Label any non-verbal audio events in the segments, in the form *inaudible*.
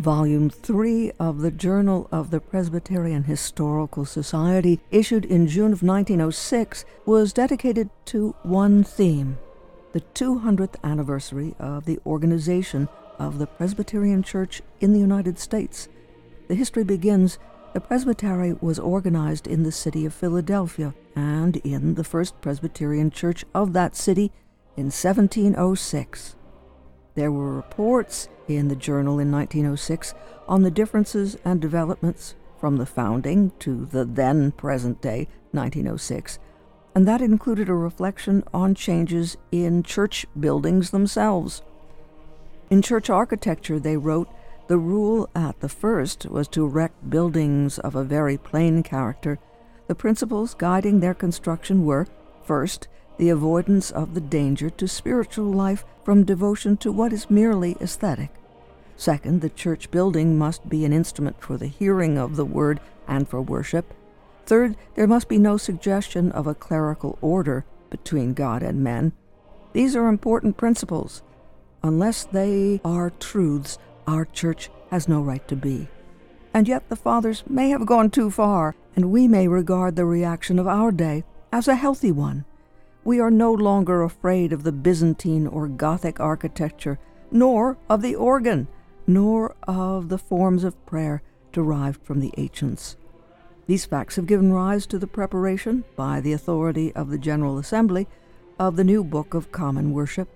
Volume 3 of the Journal of the Presbyterian Historical Society, issued in June of 1906, was dedicated to one theme the 200th anniversary of the organization of the Presbyterian Church in the United States. The history begins the presbytery was organized in the city of Philadelphia and in the First Presbyterian Church of that city in 1706. There were reports in the journal in 1906 on the differences and developments from the founding to the then present day, 1906, and that included a reflection on changes in church buildings themselves. In church architecture, they wrote, the rule at the first was to erect buildings of a very plain character. The principles guiding their construction were, first, the avoidance of the danger to spiritual life from devotion to what is merely aesthetic. Second, the church building must be an instrument for the hearing of the word and for worship. Third, there must be no suggestion of a clerical order between God and men. These are important principles. Unless they are truths, our church has no right to be. And yet the fathers may have gone too far, and we may regard the reaction of our day as a healthy one. We are no longer afraid of the Byzantine or Gothic architecture, nor of the organ, nor of the forms of prayer derived from the ancients. These facts have given rise to the preparation, by the authority of the General Assembly, of the new Book of Common Worship.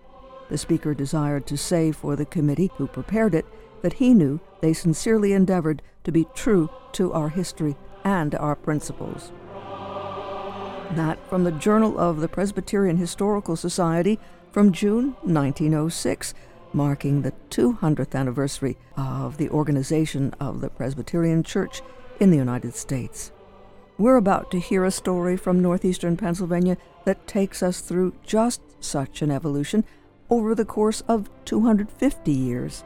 The Speaker desired to say for the committee who prepared it that he knew they sincerely endeavored to be true to our history and our principles. That from the Journal of the Presbyterian Historical Society from June 1906 marking the 200th anniversary of the organization of the Presbyterian Church in the United States. We're about to hear a story from northeastern Pennsylvania that takes us through just such an evolution over the course of 250 years.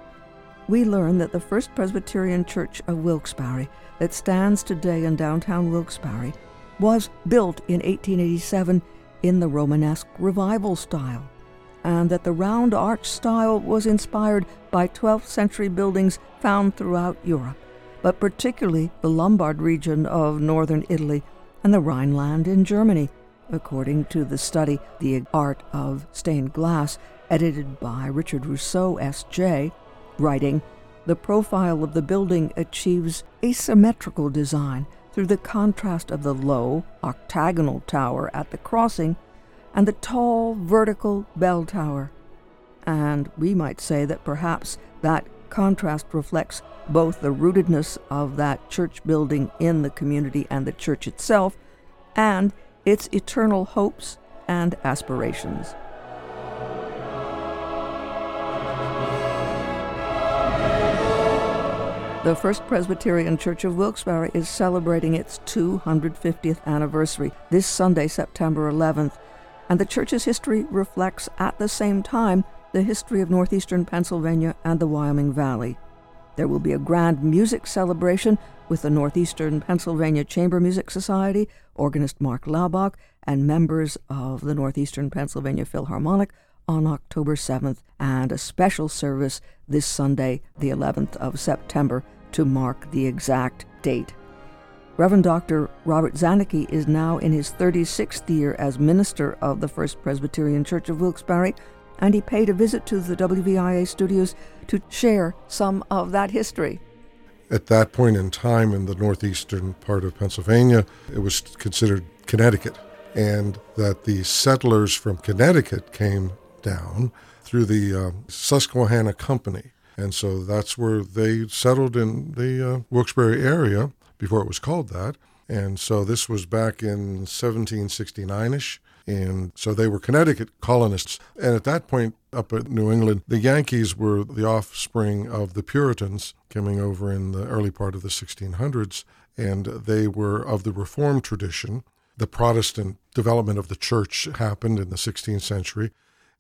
We learn that the First Presbyterian Church of Wilkes-Barre, that stands today in downtown Wilkes-Barre, was built in 1887 in the Romanesque revival style and that the round arch style was inspired by 12th century buildings found throughout Europe, but particularly the Lombard region of northern Italy and the Rhineland in Germany, according to the study The Art of Stained Glass, edited by Richard Rousseau, S.J., writing, The profile of the building achieves asymmetrical design through the contrast of the low, octagonal tower at the crossing and the tall vertical bell tower. And we might say that perhaps that contrast reflects both the rootedness of that church building in the community and the church itself, and its eternal hopes and aspirations. The First Presbyterian Church of Wilkes-Barre is celebrating its 250th anniversary this Sunday, September 11th, and the church's history reflects at the same time the history of northeastern Pennsylvania and the Wyoming Valley. There will be a grand music celebration with the Northeastern Pennsylvania Chamber Music Society, organist Mark Laubach, and members of the Northeastern Pennsylvania Philharmonic on October 7th, and a special service this Sunday, the 11th of September, to mark the exact date. Reverend Dr. Robert Zanicky is now in his 36th year as minister of the First Presbyterian Church of Wilkes-Barre, and he paid a visit to the WVIA studios to share some of that history. At that point in time in the northeastern part of Pennsylvania, it was considered Connecticut, and that the settlers from Connecticut came down through the uh, Susquehanna Company. And so that's where they settled in the uh, Wilkes-Barre area before it was called that. And so this was back in 1769 ish. And so they were Connecticut colonists. And at that point, up at New England, the Yankees were the offspring of the Puritans coming over in the early part of the 1600s. And they were of the Reformed tradition. The Protestant development of the church happened in the 16th century.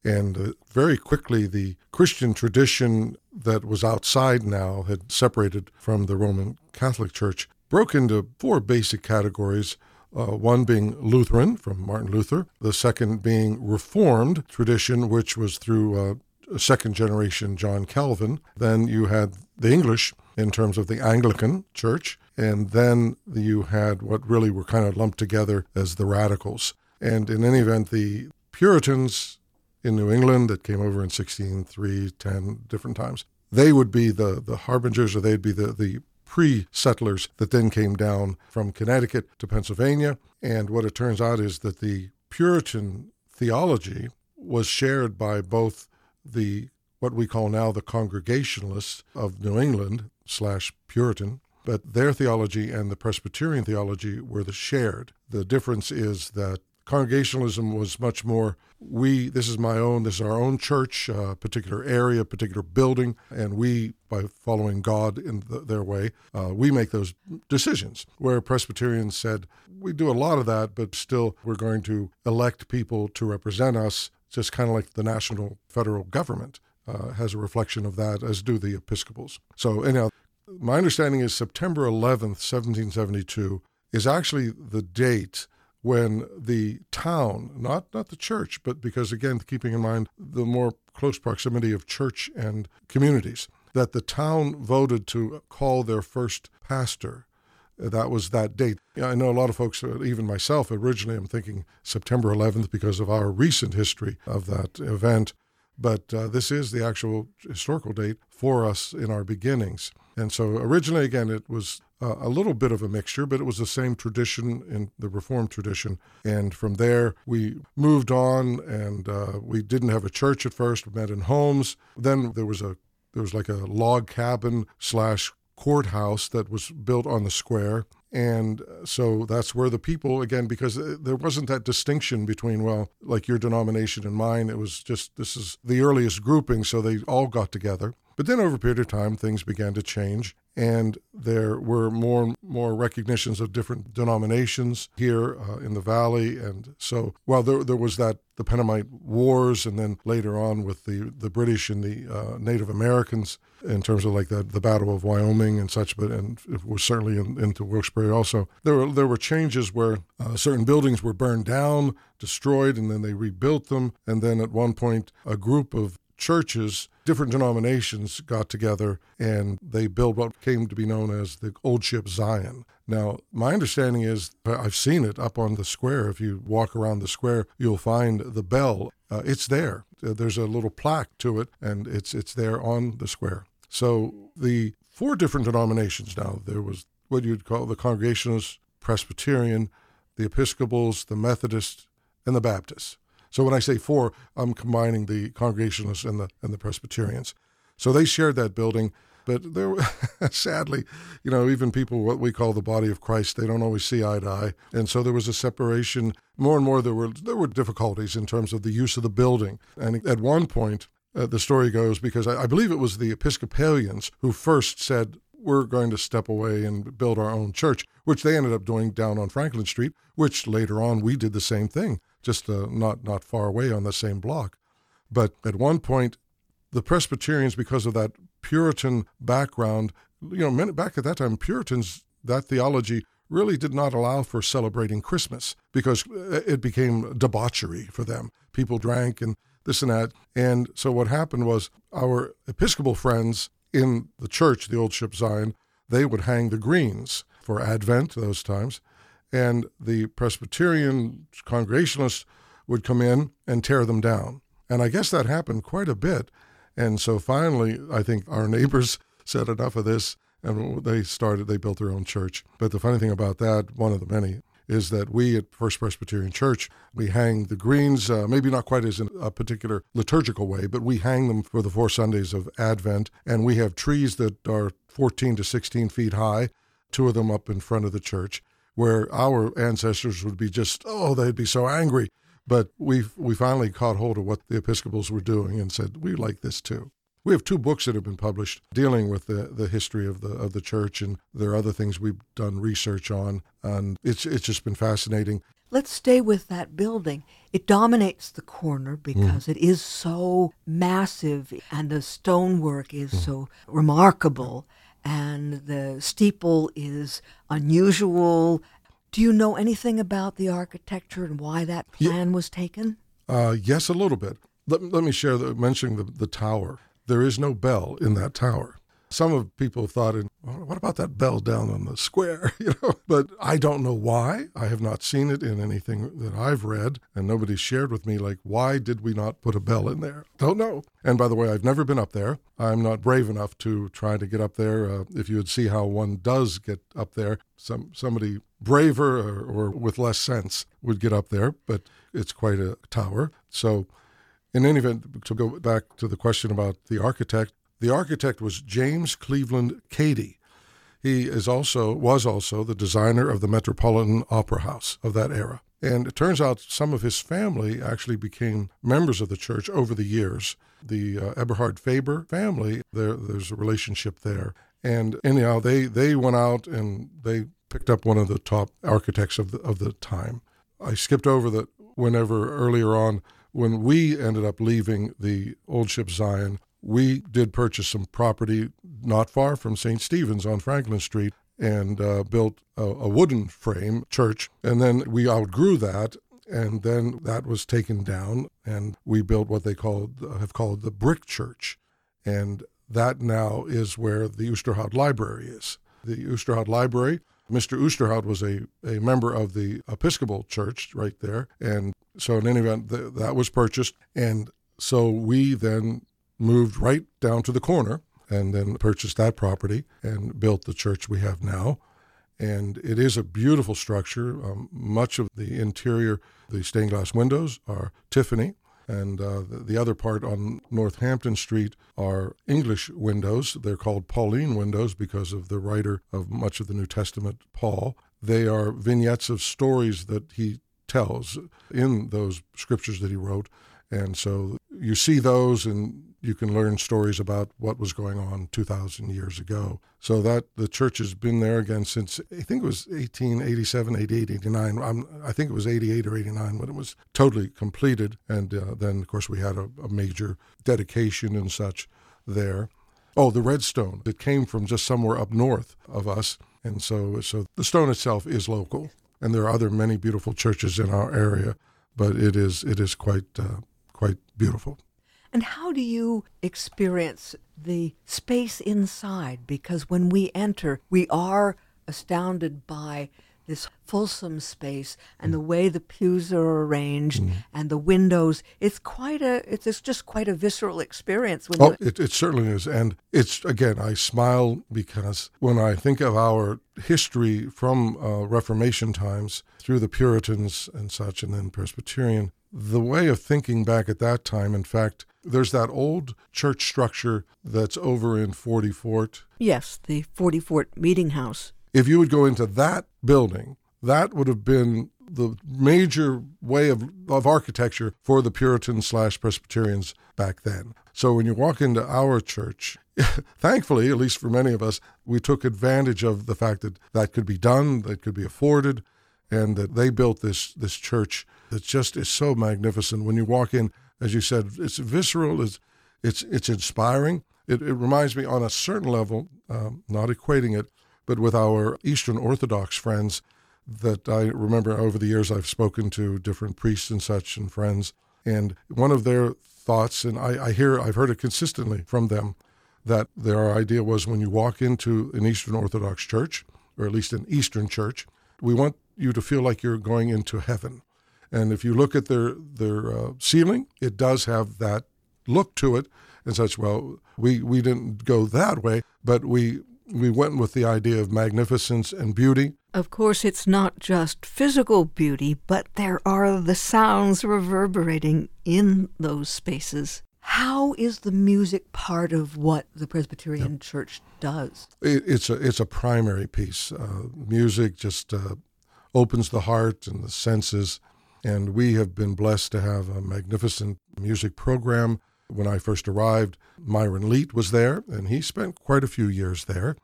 And uh, very quickly, the Christian tradition that was outside now had separated from the Roman Catholic Church broke into four basic categories. Uh, one being Lutheran from Martin Luther, the second being Reformed tradition, which was through uh, second generation John Calvin. Then you had the English in terms of the Anglican Church, and then you had what really were kind of lumped together as the radicals. And in any event, the Puritans in New England that came over in 1603, 10 different times, they would be the, the harbingers or they'd be the, the pre settlers that then came down from Connecticut to Pennsylvania. And what it turns out is that the Puritan theology was shared by both the what we call now the Congregationalists of New England slash Puritan, but their theology and the Presbyterian theology were the shared. The difference is that Congregationalism was much more we, this is my own, this is our own church, uh, particular area, particular building, and we, by following God in the, their way, uh, we make those decisions. Where Presbyterians said, we do a lot of that, but still we're going to elect people to represent us, just kind of like the national federal government. Uh, has a reflection of that, as do the Episcopals. So, anyhow, my understanding is September 11th, 1772, is actually the date when the town, not not the church, but because again, keeping in mind the more close proximity of church and communities, that the town voted to call their first pastor. That was that date. I know a lot of folks, uh, even myself, originally I'm thinking September 11th because of our recent history of that event. But uh, this is the actual historical date for us in our beginnings. And so originally, again, it was uh, a little bit of a mixture, but it was the same tradition in the Reformed tradition. And from there, we moved on, and uh, we didn't have a church at first. We met in homes. Then there was a there was like a log cabin slash courthouse that was built on the square. And so that's where the people, again, because uh, there wasn't that distinction between, well, like your denomination and mine, it was just this is the earliest grouping, so they all got together. But then over a period of time, things began to change, and there were more and more recognitions of different denominations here uh, in the valley. And so, while there, there was that the Pennamite Wars, and then later on with the, the British and the uh, Native Americans in terms of like the, the Battle of Wyoming and such, but and it was certainly in, into Wilkes-Barre also. There were there were changes where uh, certain buildings were burned down, destroyed, and then they rebuilt them. And then at one point, a group of churches, different denominations got together and they built what came to be known as the Old Ship Zion. Now, my understanding is I've seen it up on the square. If you walk around the square, you'll find the bell. Uh, it's there. Uh, there's a little plaque to it, and it's it's there on the square. So the four different denominations now. There was what you'd call the Congregationalists, Presbyterian, the Episcopals, the Methodists, and the Baptists. So when I say four, I'm combining the Congregationalists and the and the Presbyterians. So they shared that building, but there, *laughs* sadly, you know, even people what we call the body of Christ, they don't always see eye to eye, and so there was a separation. More and more, there were there were difficulties in terms of the use of the building, and at one point. Uh, the story goes because I, I believe it was the Episcopalians who first said, we're going to step away and build our own church, which they ended up doing down on Franklin Street, which later on we did the same thing just uh, not not far away on the same block. But at one point, the Presbyterians, because of that Puritan background, you know, back at that time, Puritans that theology really did not allow for celebrating Christmas because uh, it became debauchery for them. People drank and this and that. And so what happened was our Episcopal friends in the church, the Old Ship Zion, they would hang the greens for Advent those times and the Presbyterian Congregationalists would come in and tear them down. And I guess that happened quite a bit. And so finally, I think our neighbors *laughs* said enough of this and they started, they built their own church. But the funny thing about that, one of the many, is that we at First Presbyterian Church, we hang the greens, uh, maybe not quite as in a particular liturgical way, but we hang them for the four Sundays of Advent. And we have trees that are 14 to 16 feet high, two of them up in front of the church where our ancestors would be just, oh, they'd be so angry. But we we finally caught hold of what the Episcopals were doing and said, we like this too. We have two books that have been published dealing with the, the history of the of the church, and there are other things we've done research on, and it's it's just been fascinating. Let's stay with that building. It dominates the corner because mm. it is so massive, and the stonework is mm. so remarkable and the steeple is unusual. Do you know anything about the architecture and why that plan yeah. was taken? Uh, yes, a little bit. Let, let me share the mentioning the, the tower. There is no bell in that tower. Some of people thought, well, what about that bell down on the square? *laughs* You know, but I don't know why. I have not seen it in anything that I've read, and nobody shared with me like, why did we not put a bell in there? Don't know. And by the way, I've never been up there. I'm not brave enough to try to get up there. Uh, if you would see how one does get up there, some somebody braver or, or with less sense would get up there, but it's quite a tower. So in any event, to go back to the question about the architect, the architect was James Cleveland Cady. He is also was also the designer of the Metropolitan Opera House of that era. And it turns out some of his family actually became members of the church over the years. The uh, Eberhard Faber family, there, there's a relationship there. And anyhow, they, they went out and they picked up one of the top architects of the, of the time. I skipped over that whenever earlier on, when we ended up leaving the old ship Zion, we did purchase some property not far from St. Stephen's on Franklin Street and uh, built a, a, wooden frame church. And then we outgrew that, and then that was taken down, and we built what they called have called the brick church, and that now is where the Osterhout Library is. The Osterhout Library. Mr. Osterhout was a, a member of the Episcopal Church right there, and so in any event, th- that was purchased, and so we then moved right down to the corner and then purchased that property and built the church we have now. And it is a beautiful structure. Um, much of the interior, the stained glass windows are Tiffany. And uh, the, the, other part on Northampton Street are English windows. They're called Pauline windows because of the writer of much of the New Testament, Paul. They are vignettes of stories that he tells in those scriptures that he wrote. And so you see those and you can learn stories about what was going on 2,000 years ago. So that the church has been there again since I think it was 1887, 88, 89. I'm, i think it was 88 or 89 when it was totally completed. And uh, then, of course, we had a, a major dedication and such there. Oh, the red stone that came from just somewhere up north of us. And so, so the stone itself is local. And there are other many beautiful churches in our area, but it is it is quite uh, quite beautiful. And how do you experience the space inside? Because when we enter, we are astounded by this fulsome space and the way the pews are arranged mm. and the windows. It's quite a it's, it's just quite a visceral experience. When oh, it, it certainly is, and it's again I smile because when I think of our history from uh, Reformation times through the Puritans and such, and then Presbyterian, the way of thinking back at that time, in fact, there's that old church structure that's over in Forty Fort. Yes, the Forty Fort Meeting House. If you would go into that building, that would have been the major way of, of architecture for the Puritans slash Presbyterians back then. So when you walk into our church, *laughs* thankfully, at least for many of us, we took advantage of the fact that that could be done, that could be afforded, and that they built this this church that just is so magnificent. When you walk in, as you said, it's visceral, it's it's it's inspiring. It, it reminds me on a certain level, um, not equating it, but with our Eastern Orthodox friends that I remember over the years I've spoken to different priests and such and friends, and one of their thoughts, and I, I hear I've heard it consistently from them, that their idea was when you walk into an Eastern Orthodox church, or at least an Eastern church, we want you to feel like you're going into heaven. And if you look at their their uh, ceiling, it does have that look to it and such. Well, we we didn't go that way, but we we went with the idea of magnificence and beauty. Of course, it's not just physical beauty, but there are the sounds reverberating in those spaces. How is the music part of what the Presbyterian yep. Church does? It, it's a it's a primary piece. Uh, music just uh, opens the heart and the senses. And we have been blessed to have a magnificent music program. When I first arrived, Myron Leet was there, and he spent quite a few years there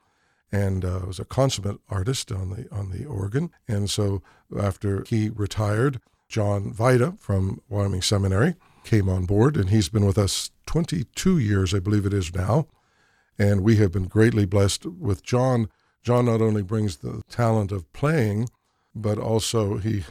and uh, was a consummate artist on the on the organ. And so after he retired, John Vida from Wyoming Seminary came on board, and he's been with us 22 years, I believe it is now. And we have been greatly blessed with John. John not only brings the talent of playing, but also he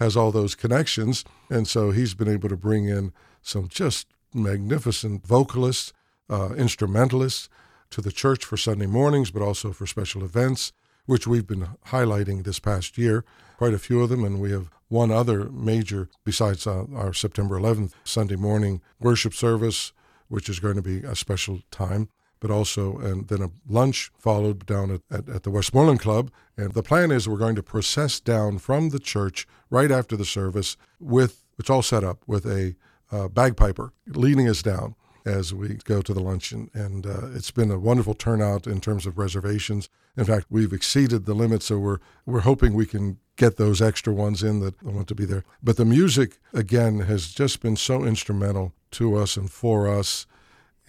has all those connections. And so he's been able to bring in some just magnificent vocalists, uh, instrumentalists, to the church for Sunday mornings, but also for special events, which we've been highlighting this past year, quite a few of them, and we have one other major, besides uh, our September 11th Sunday morning worship service, which is going to be a special time but also and then a lunch followed down at, at, at, the Westmoreland Club. And the plan is we're going to process down from the church right after the service with it's all set up with a uh, bagpiper leading us down as we go to the luncheon. And uh, it's been a wonderful turnout in terms of reservations. In fact, we've exceeded the limit, so we're we're hoping we can get those extra ones in that want to be there. But the music again has just been so instrumental to us and for us.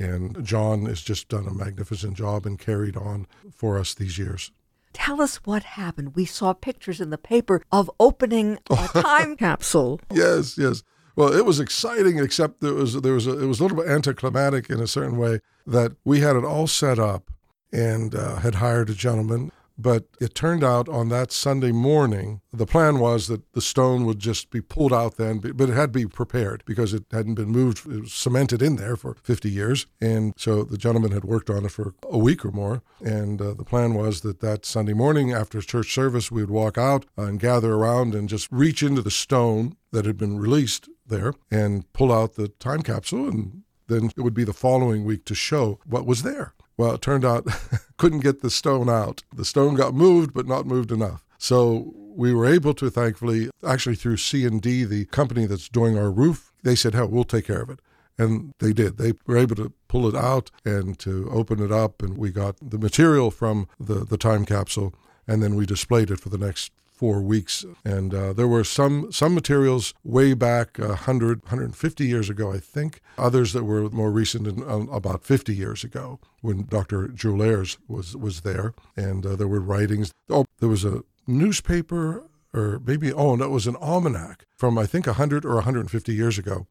And John has just done a magnificent job and carried on for us these years. Tell us what happened. We saw pictures in the paper of opening a *laughs* time capsule. Yes, yes. Well, it was exciting, except there was there was a, it was a little bit anticlimactic in a certain way that we had it all set up and uh, had hired a gentleman but it turned out on that Sunday morning, the plan was that the stone would just be pulled out then, but it had to be prepared because it hadn't been moved, it was cemented in there for 50 years. And so the gentleman had worked on it for a week or more. And uh, the plan was that that Sunday morning after church service, we would walk out and gather around and just reach into the stone that had been released there and pull out the time capsule and then it would be the following week to show what was there. Well, it turned out *laughs* couldn't get the stone out. The stone got moved, but not moved enough. So we were able to, thankfully, actually through C and D, the company that's doing our roof, they said, "Hell, we'll take care of it." And they did. They were able to pull it out and to open it up, and we got the material from the, the time capsule, and then we displayed it for the next four weeks. And uh, there were some some materials way back 100, 150 years ago, I think. Others that were more recent, in, um, about 50 years ago, when Dr. Jules was was there, and uh, there were writings. Oh, there was a newspaper, or maybe oh, no, it was an almanac from I think 100 or 150 years ago.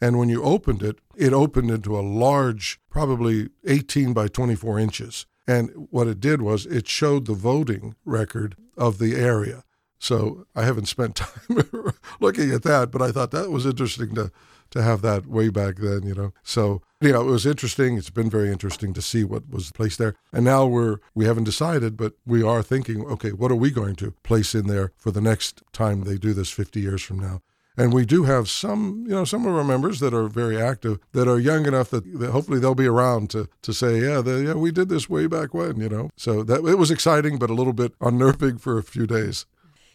And when you opened it, it opened into a large, probably 18 by 24 inches. And what it did was it showed the voting record of the area. So I haven't spent time *laughs* looking at that, but I thought that was interesting to to have that way back then, you know. So you know, it was interesting. It's been very interesting to see what was placed there. And now we're we haven't decided, but we are thinking, okay, what are we going to place in there for the next time they do this 50 years from now? And we do have some, you know, some of our members that are very active that are young enough that, that hopefully they'll be around to, to say, yeah, yeah, we did this way back when, you know. So that it was exciting, but a little bit unnerving for a few days.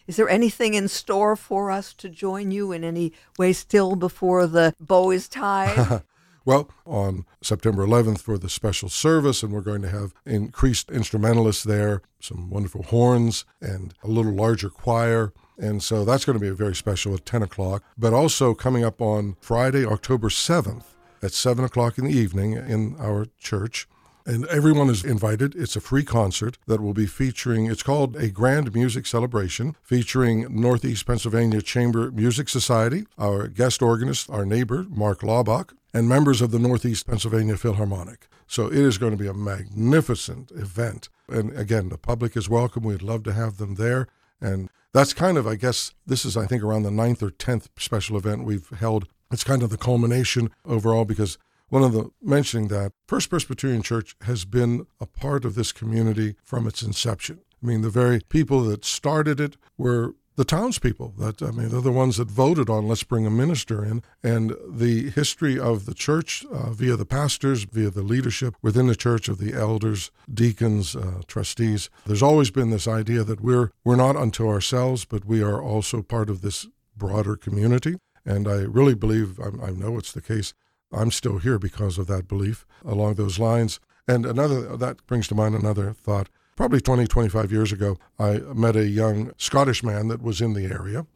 Is there anything in store for us to join you in any way still before the bow is tied? *laughs* well, on September 11th for the special service, and we're going to have increased instrumentalists there, some wonderful horns, and a little larger choir. And so that's going to be a very special at 10 o'clock. But also coming up on Friday, October 7th at 7 o'clock in the evening in our church, and everyone is invited. It's a free concert that will be featuring, it's called a Grand Music Celebration, featuring Northeast Pennsylvania Chamber Music Society, our guest organist, our neighbor, Mark Laubach, and members of the Northeast Pennsylvania Philharmonic. So it is going to be a magnificent event. And again, the public is welcome. We'd love to have them there. And that's kind of, I guess, this is, I think, around the ninth or tenth special event we've held. It's kind of the culmination overall because one of the mentioning that First Presbyterian Church has been a part of this community from its inception. I mean, the very people that started it were the townspeople. That I mean, they're the ones that voted on let's bring a minister in. And the history of the church uh, via the pastors, via the leadership within the church of the elders, deacons, uh, trustees. There's always been this idea that we're we're not unto ourselves, but we are also part of this broader community. And I really believe, I, I know it's the case, I'm still here because of that belief along those lines. And another, that brings to mind another thought. Probably 20, 25 years ago, I met a young Scottish man that was in the area,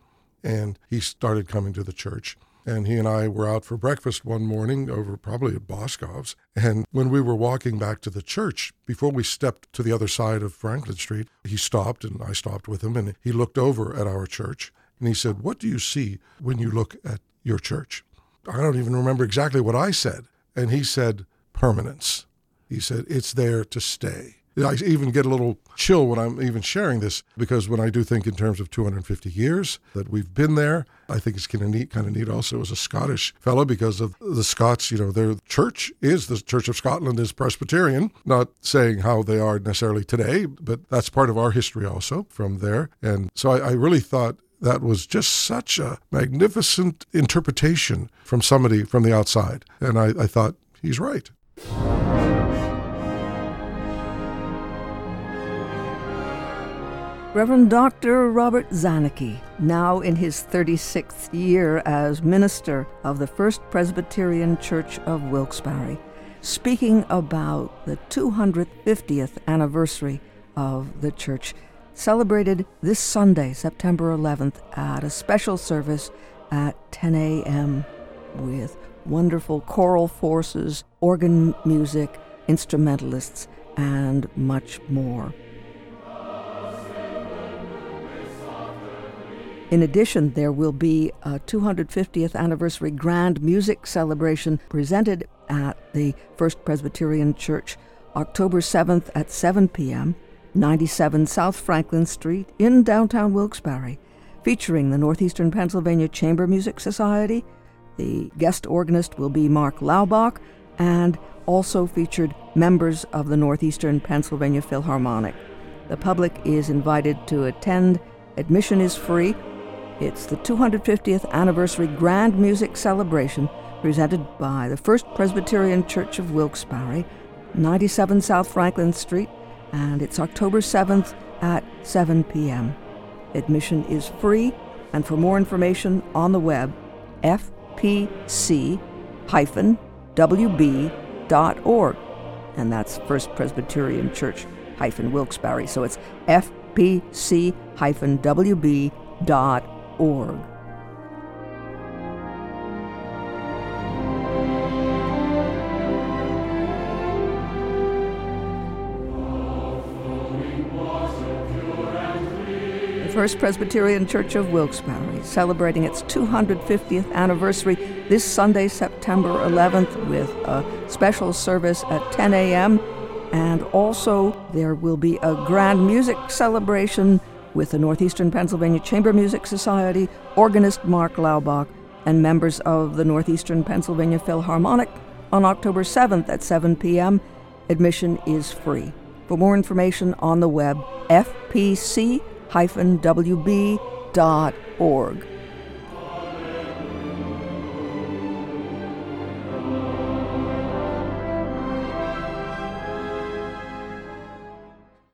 and he started coming to the church. And he and I were out for breakfast one morning over probably at Boscov's. And when we were walking back to the church, before we stepped to the other side of Franklin Street, he stopped and I stopped with him and he looked over at our church and he said, What do you see when you look at your church? I don't even remember exactly what I said. And he said, permanence. He said, it's there to stay. I even get a little chill when I'm even sharing this because when I do think in terms of 250 years that we've been there, I think it's kind of neat, kind of neat also as a Scottish fellow because of the Scots, you know, their church is the Church of Scotland is Presbyterian, not saying how they are necessarily today, but that's part of our history also from there. And so I, I really thought that was just such a magnificent interpretation from somebody from the outside. And I, I thought, he's right. Reverend Dr. Robert Zanicky, now in his 36th year as minister of the First Presbyterian Church of Wilkes-Barre, speaking about the 250th anniversary of the church, celebrated this Sunday, September 11th, at a special service at 10 a.m. with wonderful choral forces, organ music, instrumentalists, and much more. In addition, there will be a 250th anniversary grand music celebration presented at the First Presbyterian Church October 7th at 7 p.m., 97 South Franklin Street in downtown Wilkes-Barre, featuring the Northeastern Pennsylvania Chamber Music Society. The guest organist will be Mark Laubach, and also featured members of the Northeastern Pennsylvania Philharmonic. The public is invited to attend. Admission is free it's the 250th anniversary grand music celebration presented by the First Presbyterian Church of Wilkes-Barre, 97 South Franklin Street, and it's October 7th at 7 p.m. Admission is free, and for more information on the web, fpc-wb.org. And that's First Presbyterian Church hyphen Wilkes-Barre. So it's fpc-wb.org First Presbyterian Church of Wilkes-Barre celebrating its 250th anniversary this Sunday, September 11th, with a special service at 10 a.m. And also, there will be a grand music celebration with the Northeastern Pennsylvania Chamber Music Society, organist Mark Laubach, and members of the Northeastern Pennsylvania Philharmonic on October 7th at 7 p.m. Admission is free. For more information on the web, fpc-wb.org.